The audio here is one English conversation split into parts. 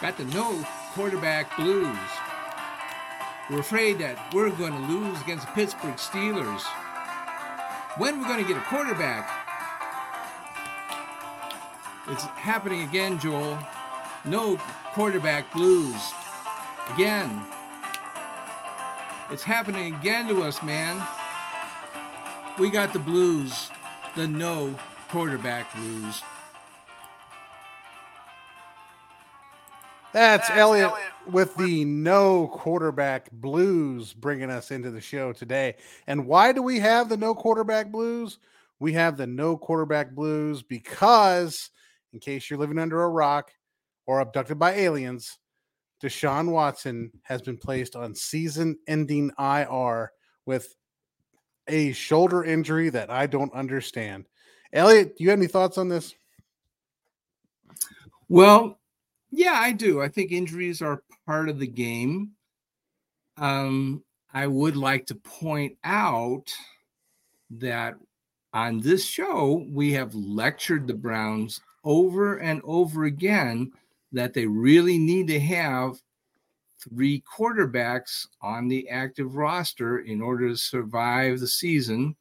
got the no quarterback blues. We're afraid that we're going to lose against the Pittsburgh Steelers. When we're going to get a quarterback? It's happening again, Joel. No quarterback blues. Again. It's happening again to us, man. We got the blues, the no quarterback blues. That's, That's Elliot, Elliot with the no quarterback blues bringing us into the show today. And why do we have the no quarterback blues? We have the no quarterback blues because, in case you're living under a rock or abducted by aliens, Deshaun Watson has been placed on season ending IR with a shoulder injury that I don't understand. Elliot, do you have any thoughts on this? Well, yeah, I do. I think injuries are part of the game. Um, I would like to point out that on this show, we have lectured the Browns over and over again that they really need to have three quarterbacks on the active roster in order to survive the season.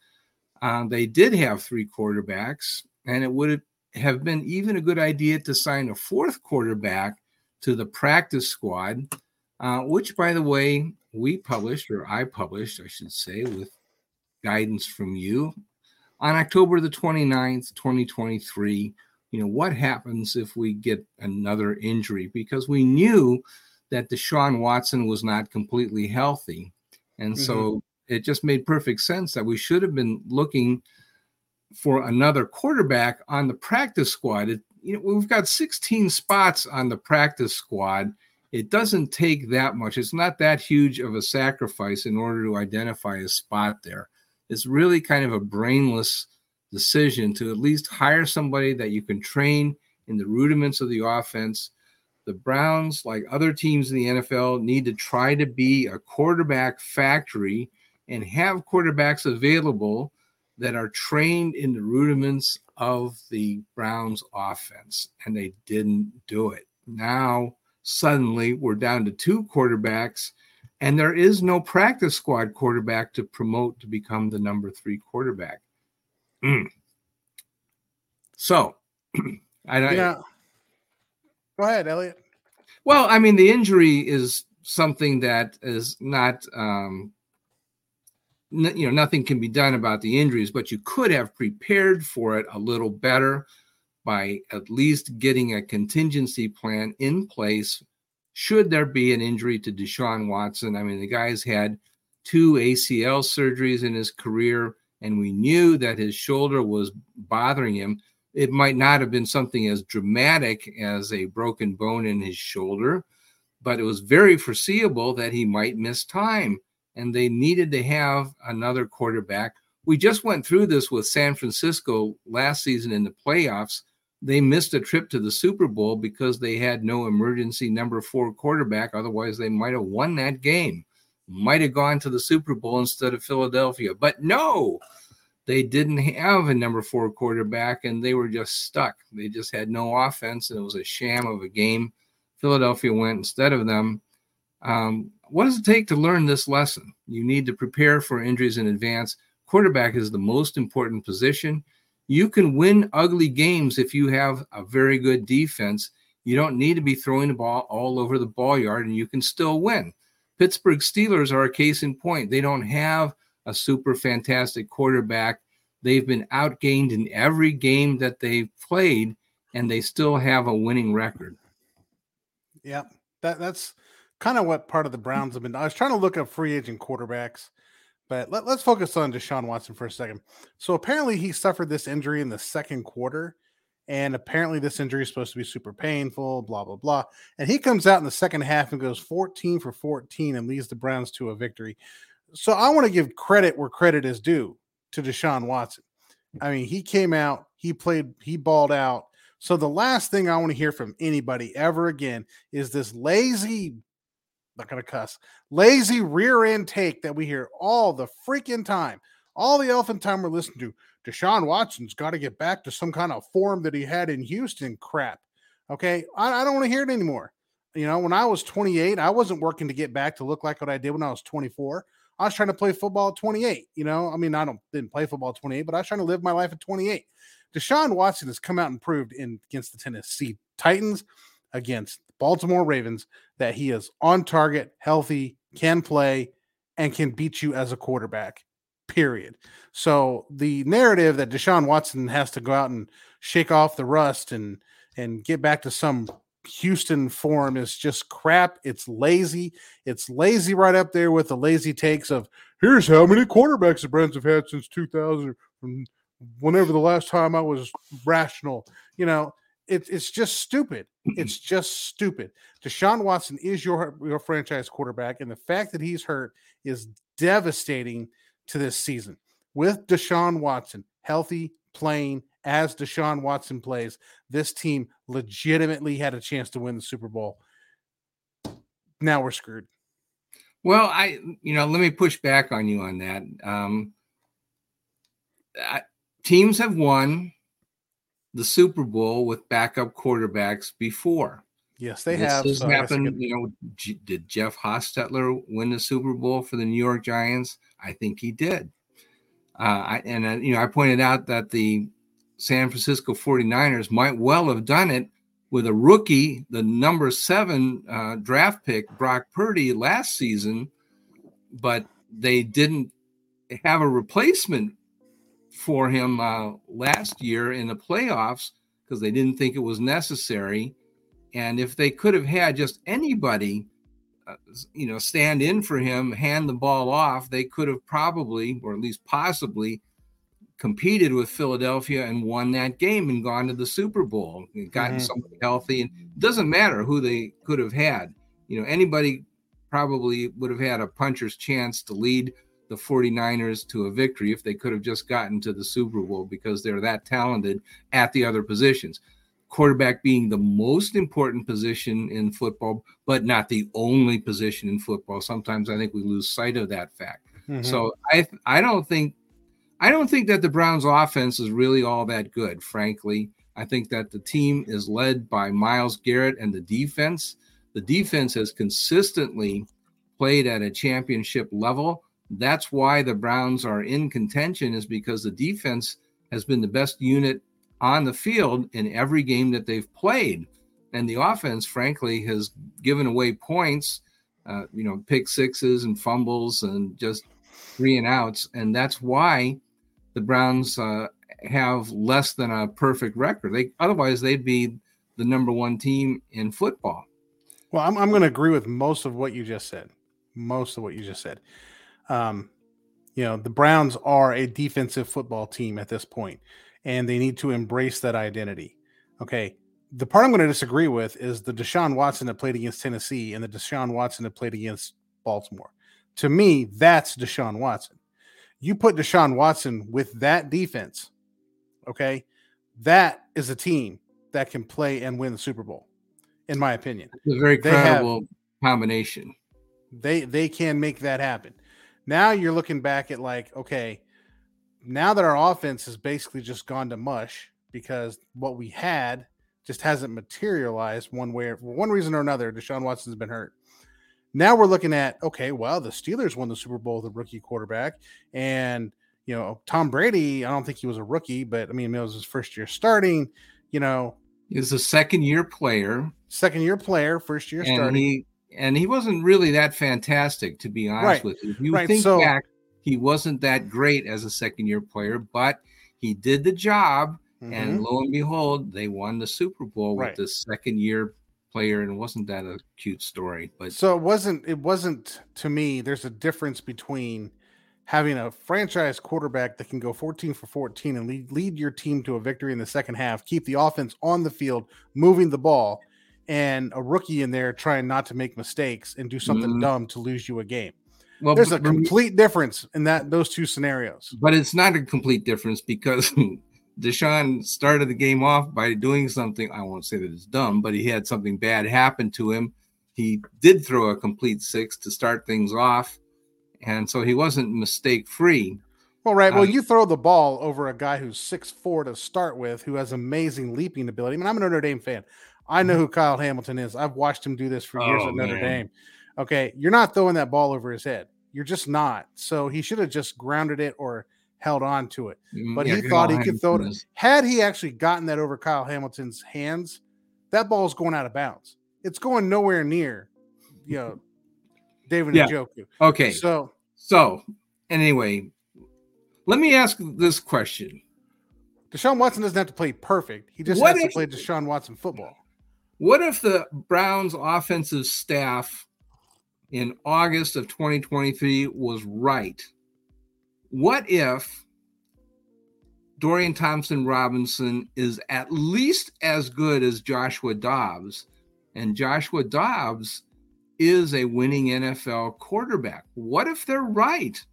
Uh, they did have three quarterbacks, and it would have been even a good idea to sign a fourth quarterback to the practice squad, uh, which, by the way, we published, or I published, I should say, with guidance from you on October the 29th, 2023. You know, what happens if we get another injury? Because we knew that Deshaun Watson was not completely healthy. And mm-hmm. so it just made perfect sense that we should have been looking for another quarterback on the practice squad. It, you know, we've got 16 spots on the practice squad. It doesn't take that much. It's not that huge of a sacrifice in order to identify a spot there. It's really kind of a brainless decision to at least hire somebody that you can train in the rudiments of the offense the Browns, like other teams in the NFL, need to try to be a quarterback factory and have quarterbacks available that are trained in the rudiments of the Browns offense. And they didn't do it. Now, suddenly, we're down to two quarterbacks, and there is no practice squad quarterback to promote to become the number three quarterback. Mm. So, I, yeah. Go ahead, Elliot. Well, I mean, the injury is something that is not, um, you know, nothing can be done about the injuries, but you could have prepared for it a little better by at least getting a contingency plan in place should there be an injury to Deshaun Watson. I mean, the guy's had two ACL surgeries in his career, and we knew that his shoulder was bothering him it might not have been something as dramatic as a broken bone in his shoulder, but it was very foreseeable that he might miss time. And they needed to have another quarterback. We just went through this with San Francisco last season in the playoffs. They missed a trip to the Super Bowl because they had no emergency number four quarterback. Otherwise, they might have won that game, might have gone to the Super Bowl instead of Philadelphia. But no, they didn't have a number four quarterback and they were just stuck. They just had no offense and it was a sham of a game. Philadelphia went instead of them. Um, what does it take to learn this lesson? You need to prepare for injuries in advance. Quarterback is the most important position. You can win ugly games if you have a very good defense. You don't need to be throwing the ball all over the ball yard and you can still win. Pittsburgh Steelers are a case in point. They don't have a super fantastic quarterback. They've been outgained in every game that they've played, and they still have a winning record. Yeah, that that's kind of what part of the Browns have been. I was trying to look up free agent quarterbacks, but let, us focus on Deshaun Watson for a second. So apparently he suffered this injury in the second quarter, and apparently this injury is supposed to be super painful, blah blah blah. And he comes out in the second half and goes 14 for 14 and leads the Browns to a victory so I want to give credit where credit is due to Deshaun Watson. I mean, he came out, he played, he balled out. So the last thing I want to hear from anybody ever again is this lazy, not gonna cuss, lazy rear end take that we hear all the freaking time. All the elephant time we're listening to. Deshaun Watson's got to get back to some kind of form that he had in Houston crap. Okay. I, I don't want to hear it anymore. You know, when I was 28, I wasn't working to get back to look like what I did when I was 24. I was trying to play football at 28. You know, I mean, I don't didn't play football at 28, but I was trying to live my life at 28. Deshaun Watson has come out and proved in against the Tennessee Titans, against Baltimore Ravens, that he is on target, healthy, can play, and can beat you as a quarterback. Period. So the narrative that Deshaun Watson has to go out and shake off the rust and and get back to some Houston form is just crap. It's lazy. It's lazy right up there with the lazy takes of here's how many quarterbacks the Browns have had since 2000 whenever the last time I was rational. You know, it, it's just stupid. It's just stupid. Deshaun Watson is your your franchise quarterback, and the fact that he's hurt is devastating to this season. With Deshaun Watson healthy, playing, as Deshaun Watson plays, this team legitimately had a chance to win the Super Bowl. Now we're screwed. Well, I, you know, let me push back on you on that. Um, I, teams have won the Super Bowl with backup quarterbacks before. Yes, they this have. Has so happened. You know, G- did Jeff Hostetler win the Super Bowl for the New York Giants? I think he did. Uh, I, and uh, you know, I pointed out that the San Francisco 49ers might well have done it with a rookie, the number seven uh, draft pick, Brock Purdy, last season, but they didn't have a replacement for him uh, last year in the playoffs because they didn't think it was necessary. And if they could have had just anybody, uh, you know, stand in for him, hand the ball off, they could have probably, or at least possibly, competed with Philadelphia and won that game and gone to the Super Bowl and gotten mm-hmm. somebody healthy. And it doesn't matter who they could have had. You know, anybody probably would have had a puncher's chance to lead the 49ers to a victory if they could have just gotten to the Super Bowl because they're that talented at the other positions. Quarterback being the most important position in football, but not the only position in football. Sometimes I think we lose sight of that fact. Mm-hmm. So I I don't think I don't think that the Browns offense is really all that good, frankly. I think that the team is led by Myles Garrett and the defense. The defense has consistently played at a championship level. That's why the Browns are in contention, is because the defense has been the best unit on the field in every game that they've played. And the offense, frankly, has given away points, uh, you know, pick sixes and fumbles and just three and outs. And that's why the Browns uh, have less than a perfect record. They otherwise they'd be the number one team in football. Well, I'm I'm going to agree with most of what you just said. Most of what you just said. Um, you know, the Browns are a defensive football team at this point, and they need to embrace that identity. Okay. The part I'm going to disagree with is the Deshaun Watson that played against Tennessee and the Deshaun Watson that played against Baltimore. To me, that's Deshaun Watson. You put Deshaun Watson with that defense, okay? That is a team that can play and win the Super Bowl, in my opinion. It's a very credible combination. They they can make that happen. Now you're looking back at like, okay, now that our offense has basically just gone to mush because what we had just hasn't materialized one way or for one reason or another. Deshaun Watson's been hurt. Now we're looking at okay, well, the Steelers won the Super Bowl with a rookie quarterback, and you know Tom Brady. I don't think he was a rookie, but I mean it was his first year starting. You know, he's a second year player, second year player, first year and starting. He, and he wasn't really that fantastic, to be honest right. with you. If you right. think so, back, he wasn't that great as a second year player, but he did the job. Mm-hmm. And lo and behold, they won the Super Bowl right. with the second year player and wasn't that a cute story but so it wasn't it wasn't to me there's a difference between having a franchise quarterback that can go 14 for 14 and lead, lead your team to a victory in the second half keep the offense on the field moving the ball and a rookie in there trying not to make mistakes and do something mm-hmm. dumb to lose you a game well, there's a complete difference in that those two scenarios. But it's not a complete difference because Deshaun started the game off by doing something. I won't say that it's dumb, but he had something bad happen to him. He did throw a complete six to start things off, and so he wasn't mistake free. Well, right. Well, um, you throw the ball over a guy who's six four to start with, who has amazing leaping ability. I mean, I'm a Notre Dame fan. I know who Kyle Hamilton is. I've watched him do this for years Oh, at Notre man. Dame. Okay, you're not throwing that ball over his head. You're just not. So he should have just grounded it or held on to it. But Mm, Yeah, he thought he could throw it. Had he actually gotten that over Kyle Hamilton's hands, that ball's going out of bounds. It's going nowhere near, you know, David Yeah. Njoku. Okay, So so anyway, let me ask this question: Deshaun Watson doesn't have to play perfect. He just What has to play Deshaun Watson football. What if the Browns' offensive staff in August of 2023 was right? What if Dorian Thompson Robinson is at least as good as Joshua Dobbs, and Joshua Dobbs is a winning NFL quarterback? What if they're right?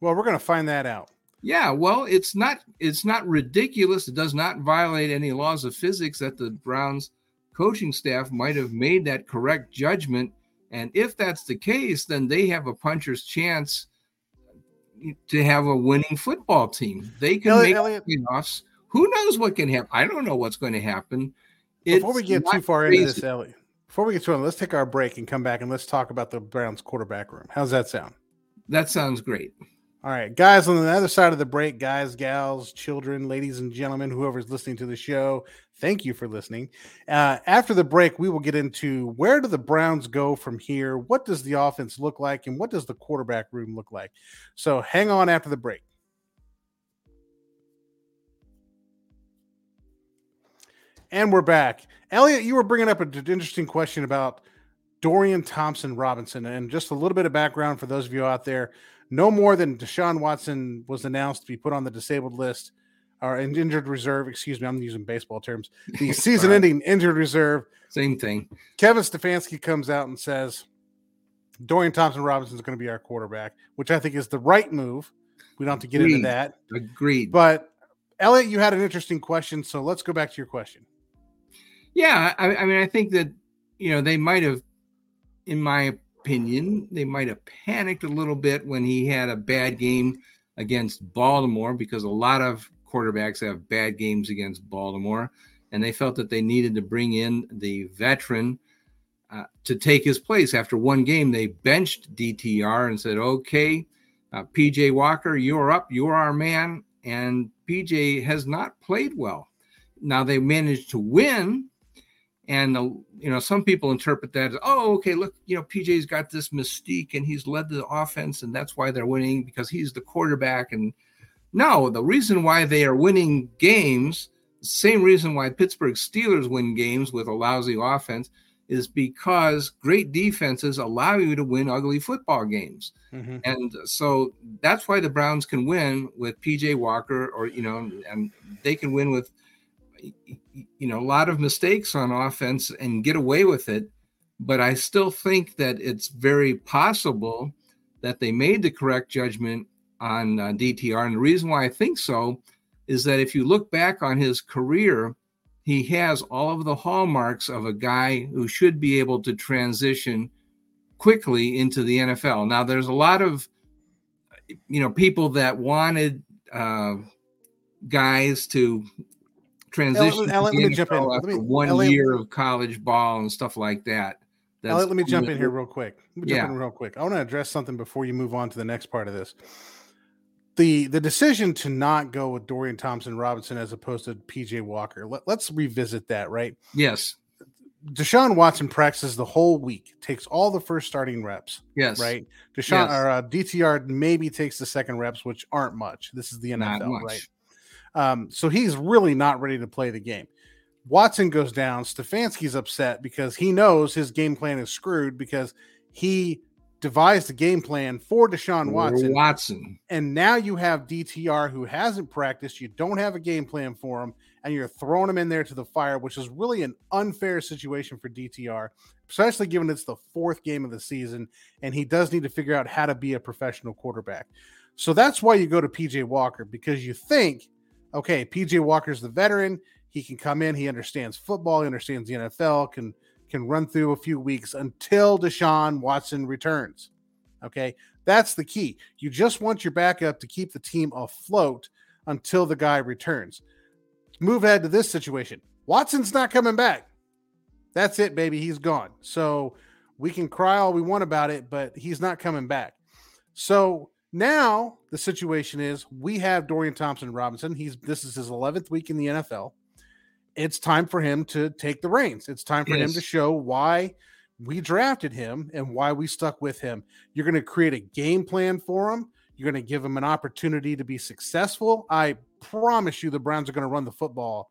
Well, we're going to find that out. Yeah, well, it's not it's not ridiculous. It does not violate any laws of physics that the Browns coaching staff might have made that correct judgment. And if that's the case, then they have a puncher's chance to have a winning football team. They can Elliot, make Elliot, playoffs. Who knows what can happen? I don't know what's going to happen. before we get too far into this, Elliot, before we get to it, let's take our break and come back and let's talk about the Browns quarterback room. How's that sound? that sounds great. All right, guys, on the other side of the break, guys, gals, children, ladies, and gentlemen, whoever's listening to the show, thank you for listening. Uh, after the break, we will get into where do the Browns go from here? What does the offense look like? And what does the quarterback room look like? So hang on after the break. And we're back. Elliot, you were bringing up an interesting question about Dorian Thompson Robinson. And just a little bit of background for those of you out there no more than Deshaun Watson was announced to be put on the disabled list or in injured reserve. Excuse me, I'm using baseball terms. The season ending injured reserve. Same thing. Kevin Stefanski comes out and says Dorian Thompson Robinson is going to be our quarterback, which I think is the right move. We don't have to get into that. Agreed. But Elliot, you had an interesting question. So let's go back to your question. Yeah, I, I mean, I think that you know they might have, in my opinion, they might have panicked a little bit when he had a bad game against Baltimore because a lot of quarterbacks have bad games against Baltimore, and they felt that they needed to bring in the veteran uh, to take his place. After one game, they benched DTR and said, "Okay, uh, PJ Walker, you're up. You're our man." And PJ has not played well. Now they managed to win and uh, you know some people interpret that as oh okay look you know pj's got this mystique and he's led the offense and that's why they're winning because he's the quarterback and no the reason why they are winning games same reason why pittsburgh steelers win games with a lousy offense is because great defenses allow you to win ugly football games Mm-hmm. and so that's why the browns can win with pj walker or you know and they can win with you know a lot of mistakes on offense and get away with it but i still think that it's very possible that they made the correct judgment on uh, dtr and the reason why i think so is that if you look back on his career he has all of the hallmarks of a guy who should be able to transition quickly into the nfl now there's a lot of you know people that wanted uh, guys to transition Elliot, let me jump in. Let me- one Elliot- year of college ball and stuff like that. Elliot, let me jump in here real quick. Let me jump Yeah. in real quick. I want to address something before you move on to the next part of this. The the decision to not go with Dorian Thompson Robinson as opposed to PJ Walker. Let, let's revisit that, right? Yes, Deshaun Watson practices the whole week, takes all the first starting reps, yes, right? Deshaun Yes. or uh, DTR maybe takes the second reps, which aren't much. This is the NFL, right? Um, so he's really not ready to play the game. Watson goes down. Stefanski's upset because he knows his game plan is screwed because he devised a game plan for Deshaun Watson. Watson. And now you have DTR who hasn't practiced. You don't have a game plan for him, and you're throwing him in there to the fire, which is really an unfair situation for DTR, especially given it's the fourth game of the season, and he does need to figure out how to be a professional quarterback. So that's why you go to PJ Walker because you think, okay, PJ Walker's the veteran. He can come in. He understands football. He understands the NFL. Can can run through a few weeks until Deshaun Watson returns. Okay, that's the key. You just want your backup to keep the team afloat until the guy returns. Move ahead to this situation. Watson's not coming back. That's it, baby. He's gone. So we can cry all we want about it, but he's not coming back. So now the situation is we have Dorian Thompson Robinson. He's this is his 11th week in the NFL. It's time for him to take the reins. It's time for yes. him to show why we drafted him and why we stuck with him. You're going to create a game plan for him. You're going to give him an opportunity to be successful. I promise you the Browns are going to run the football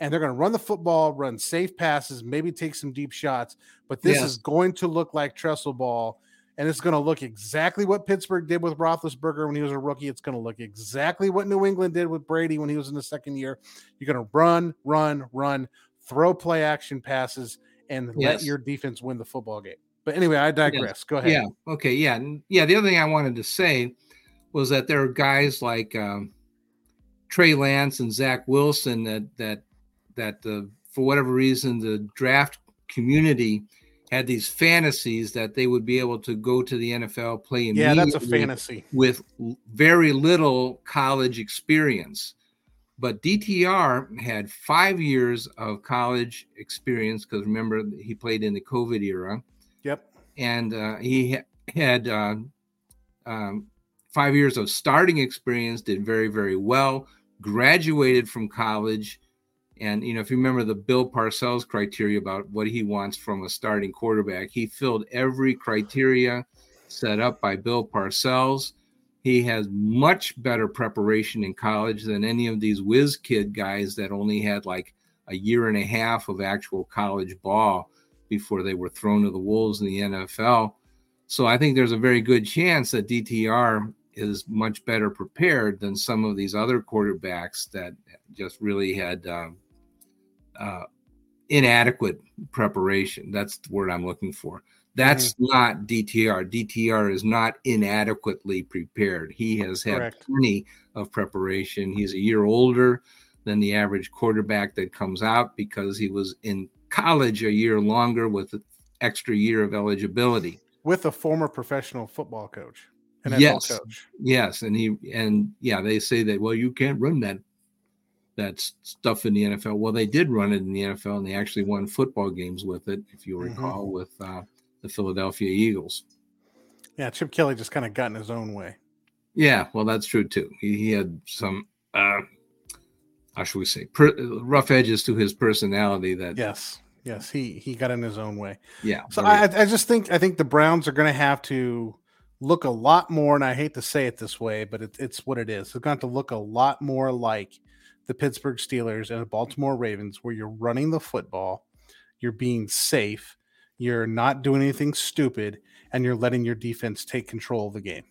and they're going to run the football, run safe passes, maybe take some deep shots. But this is going to look like Tressel ball, and it's going to look exactly what Pittsburgh did with Roethlisberger when he was a rookie. It's going to look exactly what New England did with Brady when he was in the second year. You're going to run, run, run, throw play action passes, and yes. let your defense win the football game. But anyway, I digress. Yes. Go ahead. Yeah. Okay. Yeah. Yeah. The other thing I wanted to say was that there are guys like um, Trey Lance and Zach Wilson that that that the for whatever reason the draft community had these fantasies that they would be able to go to the NFL play yeah that's a fantasy. with very little college experience. But DTR had five years of college experience because remember he played in the COVID era. Yep. And uh, he ha- had uh, um, five years of starting experience did very very well graduated from college and you know, if you remember the Bill Parcells criteria about what he wants from a starting quarterback, he filled every criteria set up by Bill Parcells. He has much better preparation in college than any of these whiz kid guys that only had like a year and a half of actual college ball before they were thrown to the wolves in the NFL. So I think there's a very good chance that DTR is much better prepared than some of these other quarterbacks that just really had um, uh, inadequate preparation. That's the word I'm looking for. That's mm-hmm. not DTR. DTR is not inadequately prepared. He has had Correct. plenty of preparation. He's a year older than the average quarterback that comes out because he was in college a year longer with an extra year of eligibility. With a former professional football coach. NFL yes. Coach. Yes. And he and yeah, they say that well, you can't run that that stuff in the NFL. Well, they did run it in the NFL, and they actually won football games with it, if you mm-hmm. recall, mm-hmm. with uh, the Philadelphia Eagles. Yeah, Chip Kelly just kind of got in his own way. Yeah, well, that's true too. He, he had some, uh, how should we say, per, rough edges to his personality. That yes, yes, he he got in his own way. Yeah. So I, I just think I think the Browns are going to have to look a lot more, and I hate to say it this way, but it, it's what it is. They're going to look a lot more like the Pittsburgh Steelers and the Baltimore Ravens, where you're running the football, you're being safe, you're not doing anything stupid, and you're letting your defense take control of the game.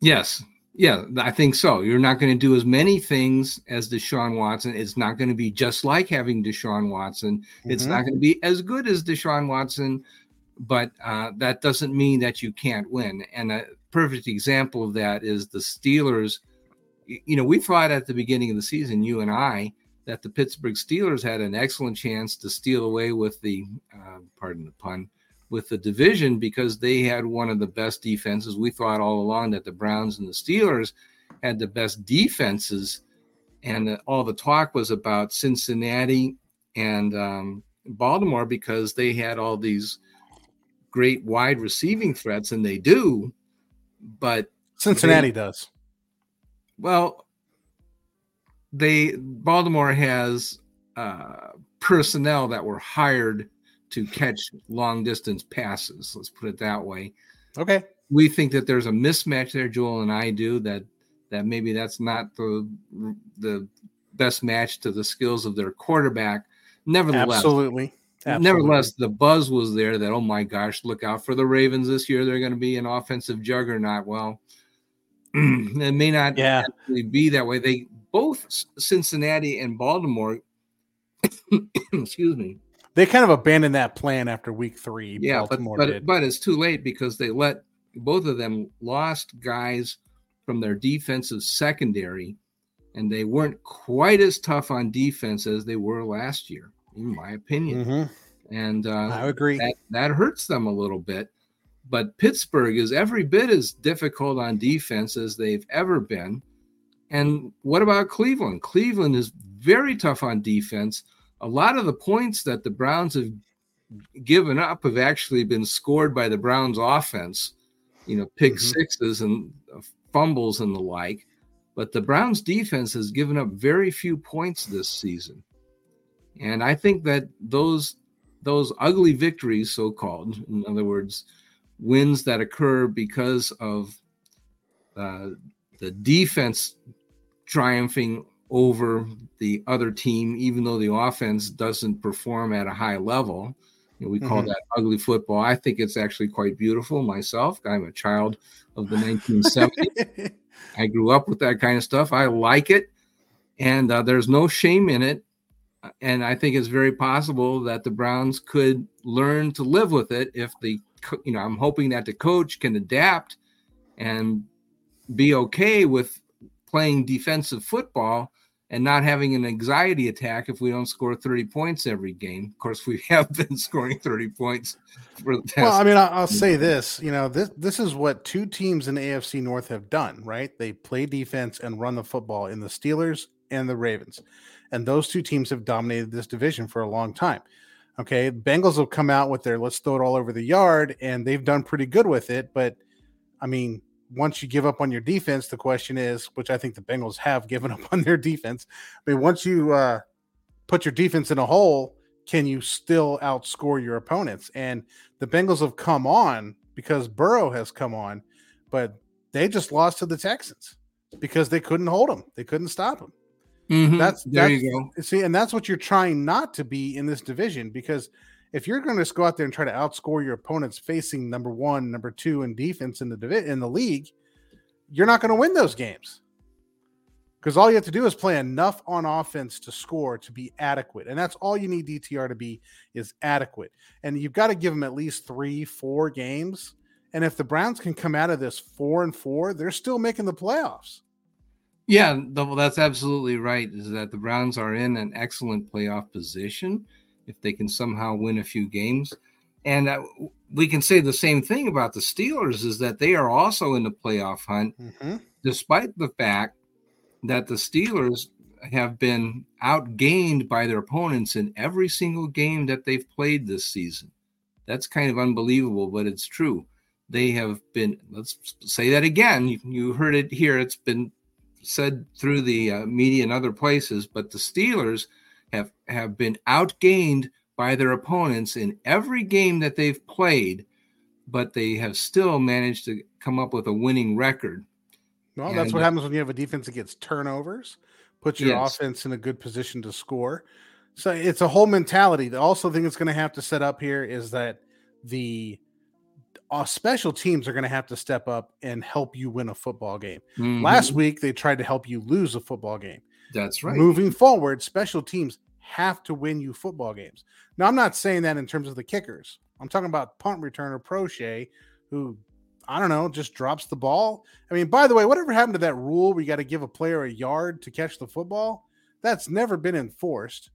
Yes. Yeah, I think so. You're not going to do as many things as Deshaun Watson. It's not going to be just like having Deshaun Watson. Mm-hmm. It's not going to be as good as Deshaun Watson, but uh, that doesn't mean that you can't win. And a perfect example of that is the Steelers – you know, we thought at the beginning of the season, you and I, that the Pittsburgh Steelers had an excellent chance to steal away with the, uh, pardon the pun, with the division because they had one of the best defenses. We thought all along that the Browns and the Steelers had the best defenses, and uh, all the talk was about Cincinnati and um, Baltimore because they had all these great wide receiving threats, and they do. But Cincinnati they, does. Well, they Baltimore has uh, personnel that were hired to catch long distance passes. Let's put it that way. Okay. We think that there's a mismatch there, Joel and I do that that maybe that's not the the best match to the skills of their quarterback. Nevertheless, absolutely. Absolutely. Nevertheless, the buzz was there that oh my gosh, look out for the Ravens this year. They're going to be an offensive juggernaut. Well, it may not yeah. be that way. They both Cincinnati and Baltimore, excuse me, they kind of abandoned that plan after week three. Yeah, Baltimore but but, but it's too late because they let both of them lost guys from their defensive secondary, and they weren't quite as tough on defense as they were last year, in my opinion. Mm-hmm. And uh, I agree that, that hurts them a little bit. But Pittsburgh is every bit as difficult on defense as they've ever been. And what about Cleveland? Cleveland is very tough on defense, a lot of the points that the Browns have given up have actually been scored by the Browns offense, you know, pick mm-hmm. sixes and uh, fumbles and the like. But the Browns defense has given up very few points this season. And I think that those those ugly victories, so called, in other words, wins that occur because of uh, the defense triumphing over the other team, even though the offense doesn't perform at a high level. You know, we call mm-hmm. that ugly football. I think it's actually quite beautiful myself. I'm a child of the 1970s. I grew up with that kind of stuff. I like it, and uh, there's no shame in it. And I think it's very possible that the Browns could learn to live with it if the, you know, I'm hoping that the coach can adapt and be okay with playing defensive football and not having an anxiety attack if we don't score 30 points every game. Of course, we have been scoring 30 points for the past. Well, I mean, I'll say this, you know, this this is what two teams in AFC North have done, right? They play defense and run the football in the Steelers and the Ravens. And those two teams have dominated this division for a long time. Okay, Bengals have come out with their let's throw it all over the yard and they've done pretty good with it, but I mean, once you give up on your defense, the question is, which I think the Bengals have given up on their defense. I mean, once you uh, put your defense in a hole, can you still outscore your opponents? And the Bengals have come on because Burrow has come on, but they just lost to the Texans because they couldn't hold them. They couldn't stop them. Mm-hmm. That's there that's, you go. See, and that's what you're trying not to be in this division because – if you're going to go out there and try to outscore your opponents facing number one, number two in defense in the divi- in the league, you're not going to win those games because all you have to do is play enough on offense to score to be adequate, and that's all you need DTR to be is adequate. And you've got to give them at least three, four games. And if the Browns can come out of this four and four, they're still making the playoffs. Yeah, well, that's absolutely right. Is that the Browns are in an excellent playoff position if they can somehow win a few games. And uh, we can say the same thing about the Steelers is that they are also in the playoff hunt, mm-hmm. despite the fact that the Steelers have been outgained by their opponents in every single game that they've played this season. That's kind of unbelievable, but it's true. They have been, let's say that again. You, you heard it here. It's been said through the uh, media and other places, but the Steelers have have been outgained by their opponents in every game that they've played, but they have still managed to come up with a winning record. Well, and, that's what happens when you have a defense that gets turnovers, puts your yes. offense in a good position to score. So it's a whole mentality. The also thing that's going to have to set up here is that the uh, special teams are going to have to step up and help you win a football game. Mm-hmm. Last week they tried to help you lose a football game. That's right. Moving forward, special teams have to win you football games. Now, I'm not saying that in terms of the kickers. I'm talking about punt returner Proche, who I don't know, just drops the ball. I mean, by the way, whatever happened to that rule where you got to give a player a yard to catch the football? That's never been enforced.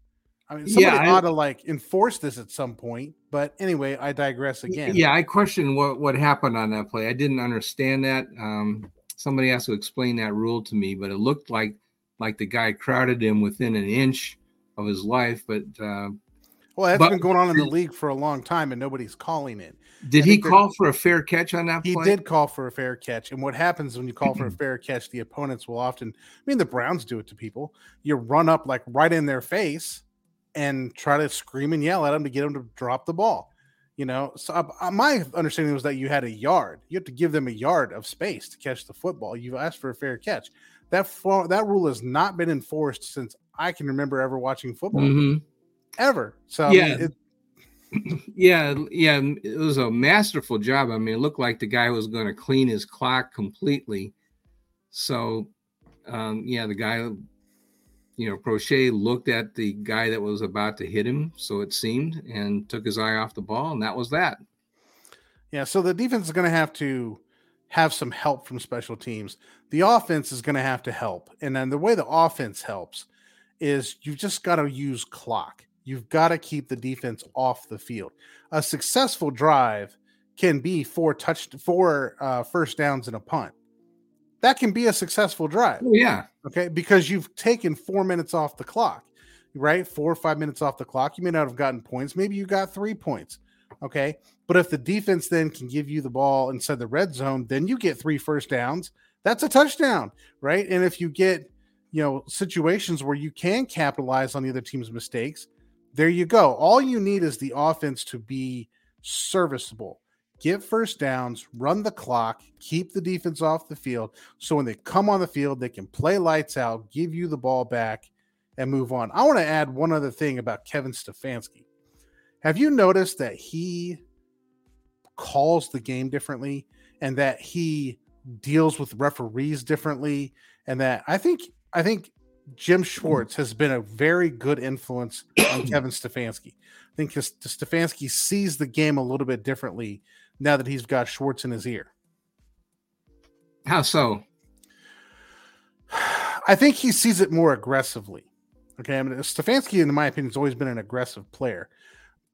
I mean, somebody yeah, I, ought to like enforce this at some point. But anyway, I digress again. Yeah, I question what what happened on that play. I didn't understand that. Um, somebody has to explain that rule to me, but it looked like like the guy crowded him within an inch of his life. But uh, well, that's but, been going on in the league for a long time, and nobody's calling it. Did he call for a fair catch on that? He play? did call for a fair catch, and what happens when you call for a fair catch? The opponents will often. I mean, the Browns do it to people. You run up like right in their face and try to scream and yell at him to get him to drop the ball. You know, so uh, my understanding was that you had a yard. You have to give them a yard of space to catch the football. You've asked for a fair catch. That that rule has not been enforced since I can remember ever watching football, mm-hmm. ever. So yeah. I mean, it, yeah, yeah, it was a masterful job. I mean, it looked like the guy was going to clean his clock completely. So, um, yeah, the guy, you know, Proche looked at the guy that was about to hit him, so it seemed, and took his eye off the ball, and that was that. Yeah, so the defense is going to have to have some help from special teams. The offense is going to have to help. And then the way the offense helps is you've just got to use clock. You've got to keep the defense off the field. A successful drive can be four touch four uh, first downs and a punt. That can be a successful drive. Oh, yeah. Okay, because you've taken four minutes off the clock. right? Four or five minutes off the clock. You may not have gotten points. Maybe you got three points. Okay. But if the defense then can give you the ball inside the red zone, then you get three first downs. That's a touchdown, right? And if you get, you know, situations where you can capitalize on the other team's mistakes, there you go. All you need is the offense to be serviceable. Get first downs, run the clock, keep the defense off the field. So when they come on the field, they can play lights out, give you the ball back, and move on. I want to add one other thing about Kevin Stefanski. Have you noticed that he calls the game differently and that he deals with referees differently and that I think I think Jim Schwartz has been a very good influence on Kevin Stefanski. I think Stefanski sees the game a little bit differently now that he's got Schwartz in his ear. How so? I think he sees it more aggressively. Okay, I mean Stefanski, in my opinion, has always been an aggressive player,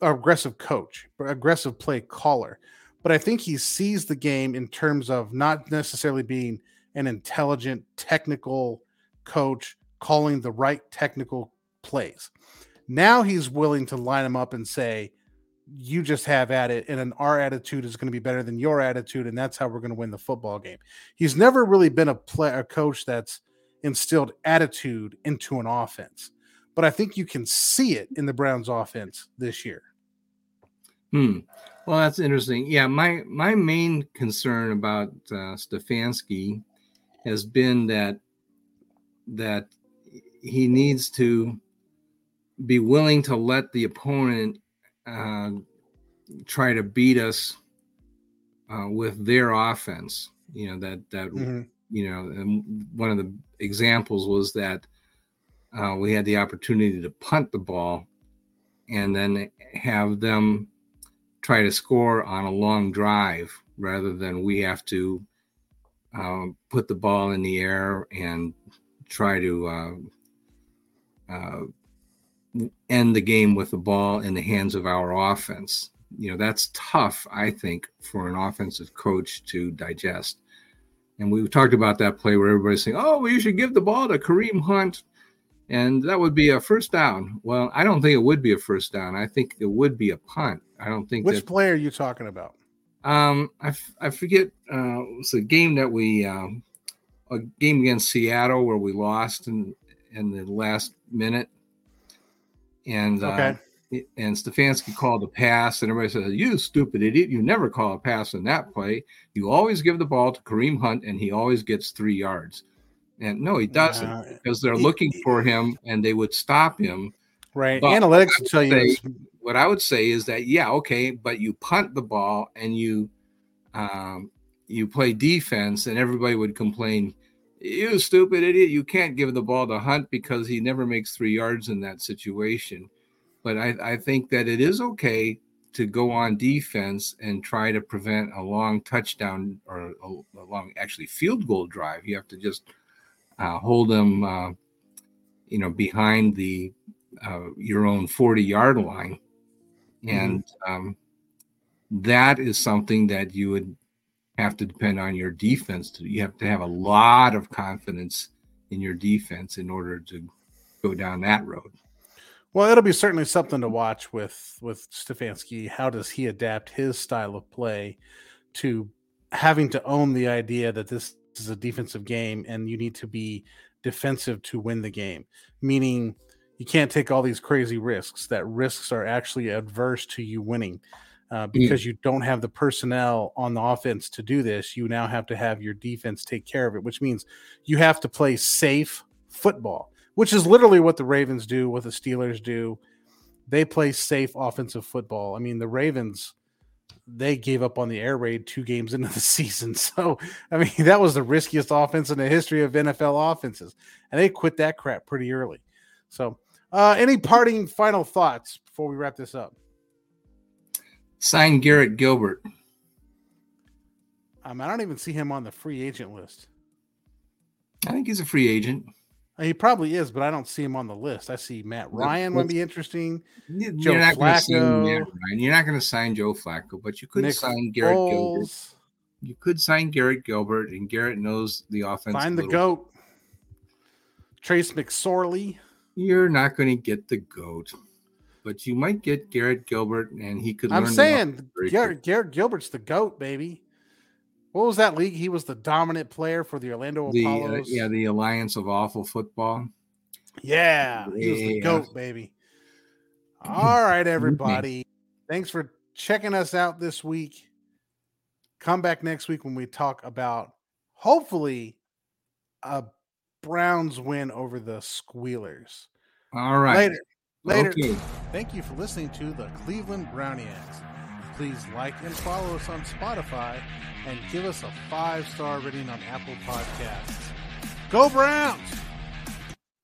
aggressive coach, aggressive play caller. But I think he sees the game in terms of not necessarily being an intelligent, technical coach calling the right technical plays. Now he's willing to line them up and say, you just have at it, and an our attitude is going to be better than your attitude, and that's how we're going to win the football game. He's never really been a play a coach that's instilled attitude into an offense, but I think you can see it in the Browns' offense this year. Hmm. Well, that's interesting. Yeah, my my main concern about uh, Stefanski has been that that he needs to be willing to let the opponent uh, try to beat us uh, with their offense. You know that that mm-hmm. you know, and one of the examples was that uh, we had the opportunity to punt the ball and then have them try to score on a long drive rather than we have to uh, put the ball in the air and try to uh, uh, end the game with the ball in the hands of our offense. You know, that's tough, I think, for an offensive coach to digest. And we talked about that play where everybody's saying, oh, well, you should give the ball to Kareem Hunt. And that would be a first down. Well, I don't think it would be a first down. I think it would be a punt. I don't think. Which that, play are you talking about? Um, I, f- I forget. Uh, it was a game that we, um, a game against Seattle where we lost in in the last minute and okay. uh, and Stefanski called a pass, and everybody says, "You stupid idiot! You never call a pass in that play. You always give the ball to Kareem Hunt, and he always gets three yards." And no, he doesn't uh, because they're looking for him, and they would stop him. Right, but analytics will tell say, you. What I would say is that yeah, okay, but you punt the ball and you um, you play defense, and everybody would complain you stupid idiot, you can't give the ball to Hunt because he never makes three yards in that situation. But I, I think that it is okay to go on defense and try to prevent a long touchdown or a, a long actually field goal drive. You have to just uh, hold them, uh, you know, behind the uh, your own 40 yard line. Mm-hmm. And um, that is something that you would have to depend on your defense. To, you have to have a lot of confidence in your defense in order to go down that road. Well, it'll be certainly something to watch with with Stefanski. How does he adapt his style of play to having to own the idea that this is a defensive game and you need to be defensive to win the game? Meaning, you can't take all these crazy risks. That risks are actually adverse to you winning. Uh, mm. because mm. you don't have the personnel on the offense to do this. You now have to have your defense take care of it, which means you have to play safe football, which is literally what the Ravens do, what the Steelers do. They play safe offensive football. I mean, the Ravens, they gave up on the air raid two games into the season. So, I mean, that was the riskiest offense in the history of NFL offenses. And they quit that crap pretty early. So, uh, any parting final thoughts before we wrap this up? Sign Garrett Gilbert. Um, I don't even see him on the free agent list. I think he's a free agent. Uh, he probably is, but I don't see him on the list. I see Matt Ryan would be interesting. You're Joe not Flacco. You're not going to sign Joe Flacco, but you could Nick sign Garrett Foles. Gilbert. You could sign Garrett Gilbert, and Garrett knows the offense. Find the goat. Trace McSorley. You're not going to get the goat, but you might get Garrett Gilbert, and he could. I'm saying Garrett, Garrett Gilbert's the goat, baby. What was that league? He was the dominant player for the Orlando the, Apollos. Uh, yeah, the Alliance of Awful Football. Yeah, he was the goat, baby. All right, everybody. Thanks for checking us out this week. Come back next week when we talk about hopefully a Browns win over the Squealers. All right. Later. Later. Okay. Thank you for listening to the Cleveland Browniacs. Please like and follow us on Spotify and give us a five star rating on Apple Podcasts. Go Browns!